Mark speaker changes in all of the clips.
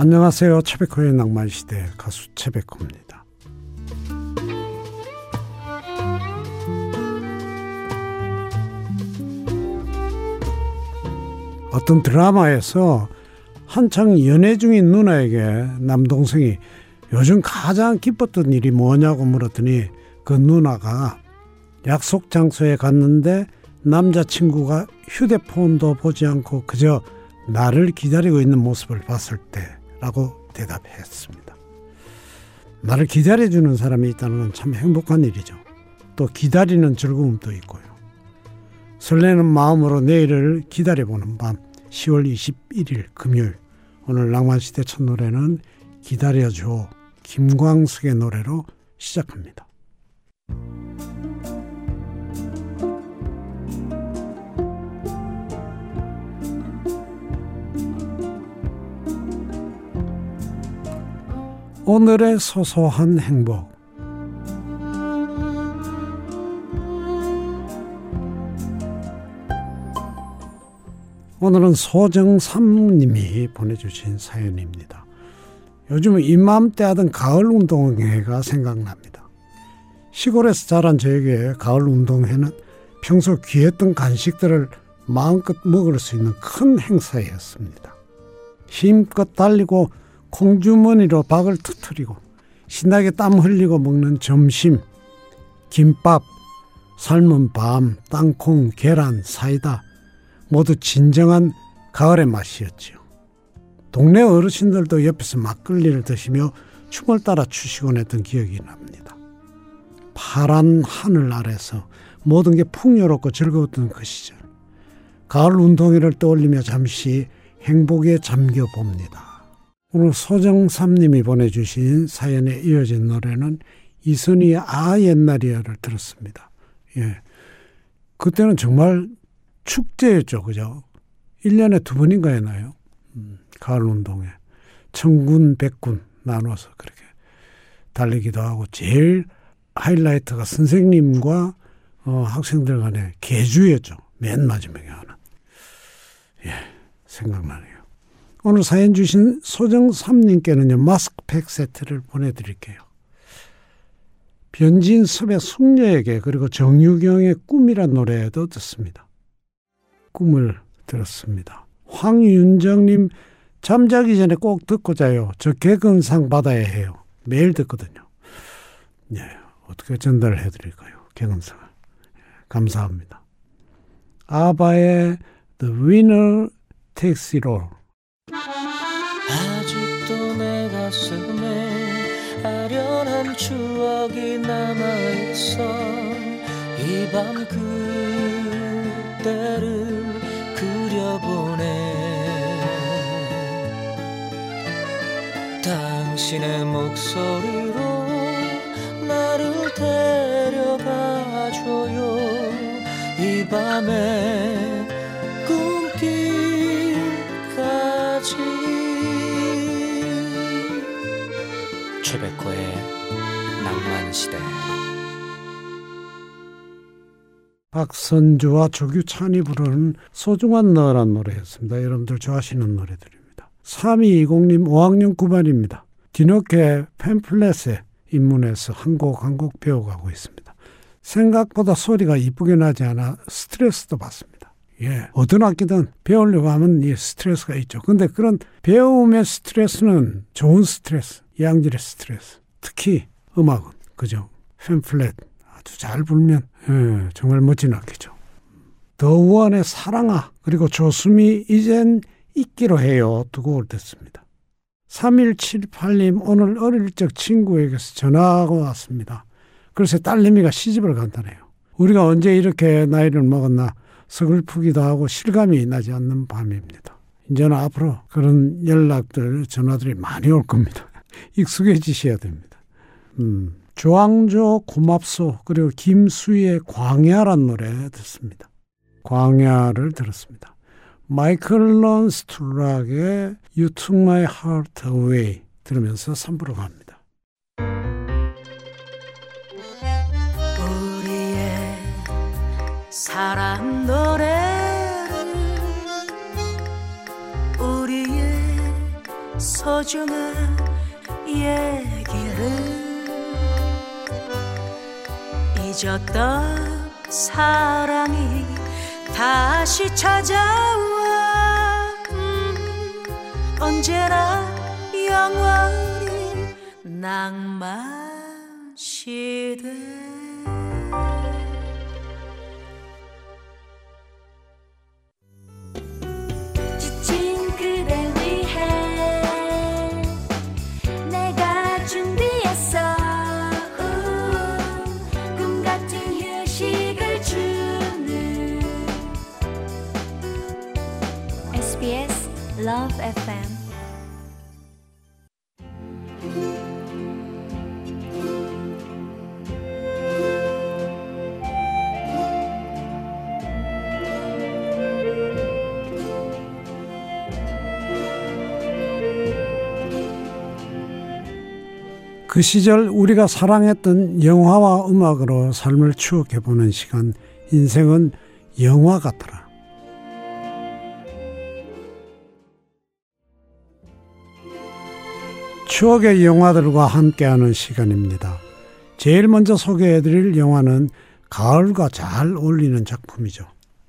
Speaker 1: 안녕하세요. 채베코의 낭만시대 가수 채베코입니다. 어떤 드라마에서 한창 연애 중인 누나에게 남동생이 요즘 가장 기뻤던 일이 뭐냐고 물었더니 그 누나가 약속 장소에 갔는데 남자친구가 휴대폰도 보지 않고 그저 나를 기다리고 있는 모습을 봤을 때 라고 대답했습니다. 나를 기다려주는 사람이 있다는 건 참 행복한 일이죠. 또 기다리는 즐거움도 있고요. 설레는 마음으로 내일을 기다려보는 밤 10월 21일 금요일 오늘 낭만시대 첫 노래는 기다려줘 김광석의 노래로 시작합니다. 오늘의 소소한 행복 오늘은 소정삼님이 보내주신 사연입니다. 요즘 이맘때 하던 가을 운동회가 생각납니다. 시골에서 자란 저에게 가을 운동회는 평소 귀했던 간식들을 마음껏 먹을 수 있는 큰 행사였습니다. 힘껏 달리고 콩주머니로 박을 터트리고 신나게 땀 흘리고 먹는 점심, 김밥, 삶은 밤, 땅콩, 계란, 사이다 모두 진정한 가을의 맛이었지요. 동네 어르신들도 옆에서 막걸리를 드시며 춤을 따라 추시곤 했던 기억이 납니다. 파란 하늘 아래서 모든 게 풍요롭고 즐거웠던 그 시절. 가을 운동회를 떠올리며 잠시 행복에 잠겨 봅니다. 오늘 소정삼님이 보내주신 사연에 이어진 노래는 이선희의 아 옛날이야를 들었습니다. 예. 그때는 정말 축제였죠. 그죠? 1년에 두 번인가 했나요? 음, 가을 운동회. 천군, 백군 나눠서 그렇게 달리기도 하고 제일 하이라이트가 선생님과 어, 학생들 간의 개주였죠. 맨 마지막에 하는. 예, 생각나네요. 오늘 사연 주신 소정삼님께는요, 마스크팩 세트를 보내드릴게요. 변진섭의 숙녀에게 그리고 정유경의 꿈이란 노래도 듣습니다. 꿈을 들었습니다. 황윤정님 잠자기 전에 꼭 듣고 자요. 저 개근상 받아야 해요. 매일 듣거든요. 네, 어떻게 전달해 드릴까요? 개근상. 감사합니다. 아바의 The Winner Takes It All. 가슴에 아련한 추억이 남아있어. 이 밤 그때를 그려보네. 당신의 목소리로 나를 데려가줘요. 이 밤에 낭만시대 박선주와 조규찬이 부르는 소중한 너란 노래였습니다. 여러분들 좋아하시는 노래들입니다. 3220님 5학년 9반입니다. 디노케 팸플렛에 입문해서 한곡 한 곡 배워가고 있습니다. 생각보다 소리가 이쁘게 나지 않아 스트레스도 받습니다. 예, 어떤 악기든 배우려고 하면 이 스트레스가 있죠. 근데 그런 배움의 스트레스는 좋은 스트레스, 양질의 스트레스. 특히 음악은 그죠. 팸플렛 아주 잘 불면 예, 정말 멋진 악기죠. 더우원의 사랑아 그리고 조수미 이젠 있기로 해요 두 곡을 듣습니다. 3178님 오늘 어릴 적 친구에게서 전화가 왔습니다. 그래서 딸내미가 시집을 간다네요. 우리가 언제 이렇게 나이를 먹었나 서글프기도 하고 실감이 나지 않는 밤입니다. 이제는 앞으로 그런 연락들, 전화들이 많이 올 겁니다. 익숙해지셔야 됩니다. 음, 조항조 고맙소 그리고 김수희의 광야란 노래 듣습니다. 광야를 들었습니다. 마이클 런 스툴락의 You Took My Heart Away 들으면서 3부로 갑니다. 우리의 사랑 노래를 우리의
Speaker 2: 소중한 얘 잊었던 사랑이 다시 찾아와. 음, 언제나 영원히 낭만 시대
Speaker 1: 그 시절 우리가 사랑했던 영화와 음악으로 삶을 추억해보는 시간, 인생은 영화 같더라. 추억의 영화들과 함께하는 시간입니다. 제일 먼저 소개해드릴 영화는 가을과 잘 어울리는 작품이죠.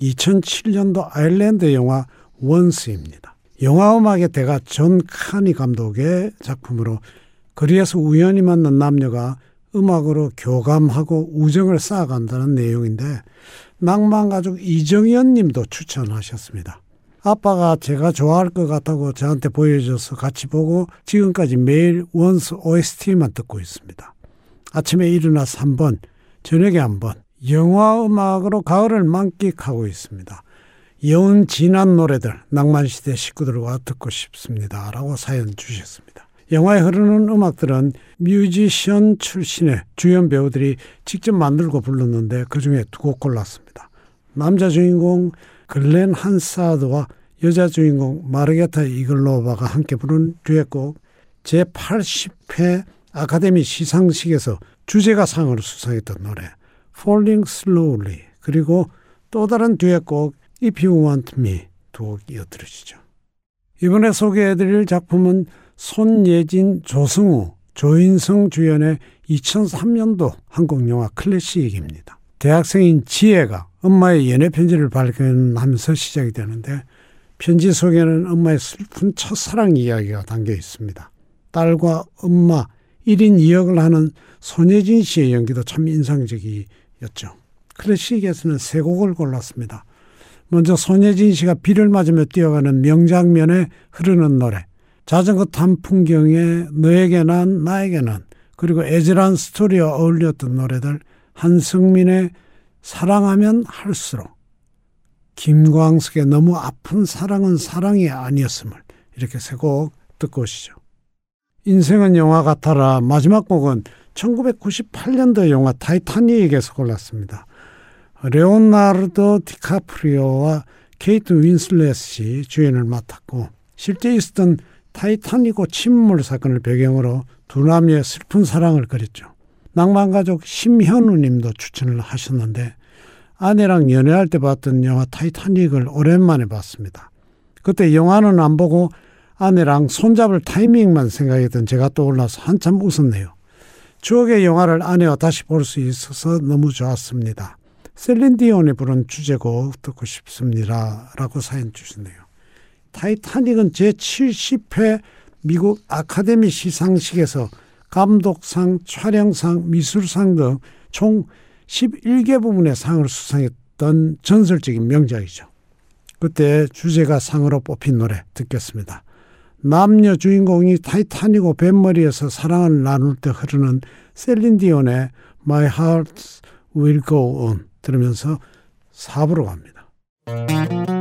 Speaker 1: 2007년도 아일랜드 영화 원스입니다. 영화 음악의 대가 존 카니 감독의 작품으로 거리에서 우연히 만난 남녀가 음악으로 교감하고 우정을 쌓아간다는 내용인데 낭만가족 이정현 님도 추천하셨습니다. 아빠가 제가 좋아할 것 같다고 저한테 보여줘서 같이 보고 지금까지 매일 원스 OST만 듣고 있습니다. 아침에 일어나서 한 번, 저녁에 한 번, 영화 음악으로 가을을 만끽하고 있습니다. 여운 지난 노래들, 낭만시대 식구들과 듣고 싶습니다. 라고 사연 주셨습니다. 영화에 흐르는 음악들은 뮤지션 출신의 주연 배우들이 직접 만들고 불렀는데 그 중에 두 곡 골랐습니다. 남자 주인공 글렌 한사드와 여자 주인공 마르게타 이글로바가 함께 부른 듀엣곡 제80회 아카데미 시상식에서 주제가 상을 수상했던 노래 Falling Slowly 그리고 또 다른 듀엣곡 If You Want Me 두 곡 이어들으시죠. 이번에 소개해드릴 작품은 손예진, 조승우, 조인성 주연의 2003년도 한국 영화 클래식입니다. 대학생인 지혜가 엄마의 연애 편지를 발견하면서 시작이 되는데 편지 속에는 엄마의 슬픈 첫사랑 이야기가 담겨 있습니다. 딸과 엄마 1인 2역을 하는 손예진 씨의 연기도 참 인상적이었죠. 클래식에서는 세 곡을 골랐습니다. 먼저 손예진 씨가 비를 맞으며 뛰어가는 명장면에 흐르는 노래 자전거 탄 풍경에 너에게 난 나에게 난 그리고 애절한 스토리와 어울렸던 노래들 한승민의 사랑하면 할수록 김광석의 너무 아픈 사랑은 사랑이 아니었음을 이렇게 세 곡 듣고 오시죠. 인생은 영화 같아라 마지막 곡은 1998년도 영화 타이타닉에서 골랐습니다. 레오나르도 디카프리오와 케이트 윈슬렛이 주연을 맡았고 실제 있었던 타이타닉호 침몰 사건을 배경으로 두 남녀의 슬픈 사랑을 그렸죠. 낭만가족 심현우 님도 추천을 하셨는데 아내랑 연애할 때 봤던 영화 타이타닉을 오랜만에 봤습니다. 그때 영화는 안 보고 아내랑 손잡을 타이밍만 생각했던 제가 떠올라서 한참 웃었네요. 추억의 영화를 아내와 다시 볼 수 있어서 너무 좋았습니다. 셀린디온이 부른 주제곡 듣고 싶습니다. 라고 사연 주셨네요. 타이타닉은 제70회 미국 아카데미 시상식에서 감독상, 촬영상, 미술상 등 총 11개 부문의 상을 수상했던 전설적인 명작이죠. 그때 주제가 상으로 뽑힌 노래 듣겠습니다. 남녀 주인공이 타이타닉호 뱃머리에서 사랑을 나눌 때 흐르는 셀린디온의 My Heart Will Go On 들으면서 4부로 갑니다.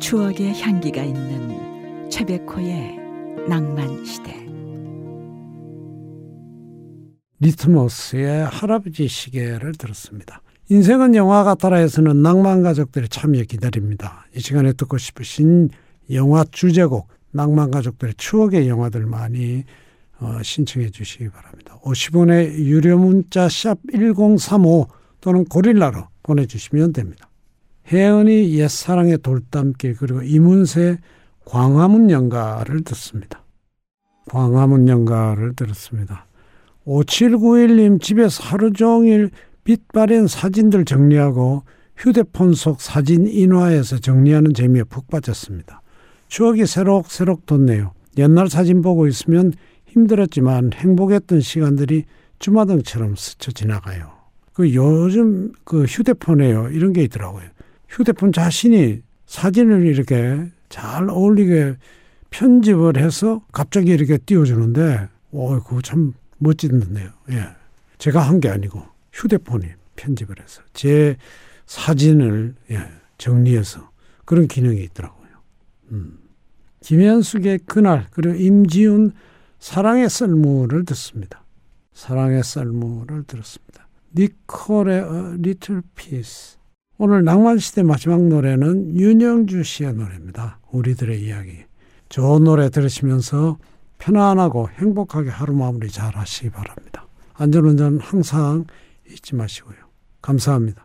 Speaker 3: 추억의 향기가 있는 최백호의 낭만 시대.
Speaker 1: 리트머스의 할아버지 시계를 들었습니다. 인생은 영화 같아라에서는 낭만 가족들의 참여 기다립니다. 이 시간에 듣고 싶으신 영화 주제곡 낭만 가족들의 추억의 영화들 많이 어, 신청해 주시기 바랍니다. 50원의 유료 문자 샵 1035 또는 고릴라로 보내주시면 됩니다. 혜연이 옛사랑의 돌담길 그리고 이문세 광화문 연가를 듣습니다. 광화문 연가를 들었습니다. 5791님 집에서 하루 종일 빛바랜 사진들 정리하고 휴대폰 속 사진 인화해서 정리하는 재미에 푹 빠졌습니다. 추억이 새록새록 돋네요. 옛날 사진 보고 있으면 힘들었지만 행복했던 시간들이 주마등처럼 스쳐 지나가요. 그 요즘 그 휴대폰에요. 이런 게 있더라고요. 휴대폰 자신이 사진을 이렇게 잘 어울리게 편집을 해서 갑자기 이렇게 띄워주는데, 오, 그거 참 멋진데요. 예. 제가 한 게 아니고 휴대폰이 편집을 해서 제 사진을 예, 정리해서 그런 기능이 있더라고요. 음. 김현숙의 그날 그리고 임지훈 사랑의 썰무를 듣습니다. 사랑의 썰무를 들었습니다. 니콜의 Little Piece 오늘 낭만시대 마지막 노래는 윤영주 씨의 노래입니다. 우리들의 이야기. 좋은 노래 들으시면서 편안하고 행복하게 하루 마무리 잘 하시기 바랍니다. 안전운전 항상 잊지 마시고요. 감사합니다.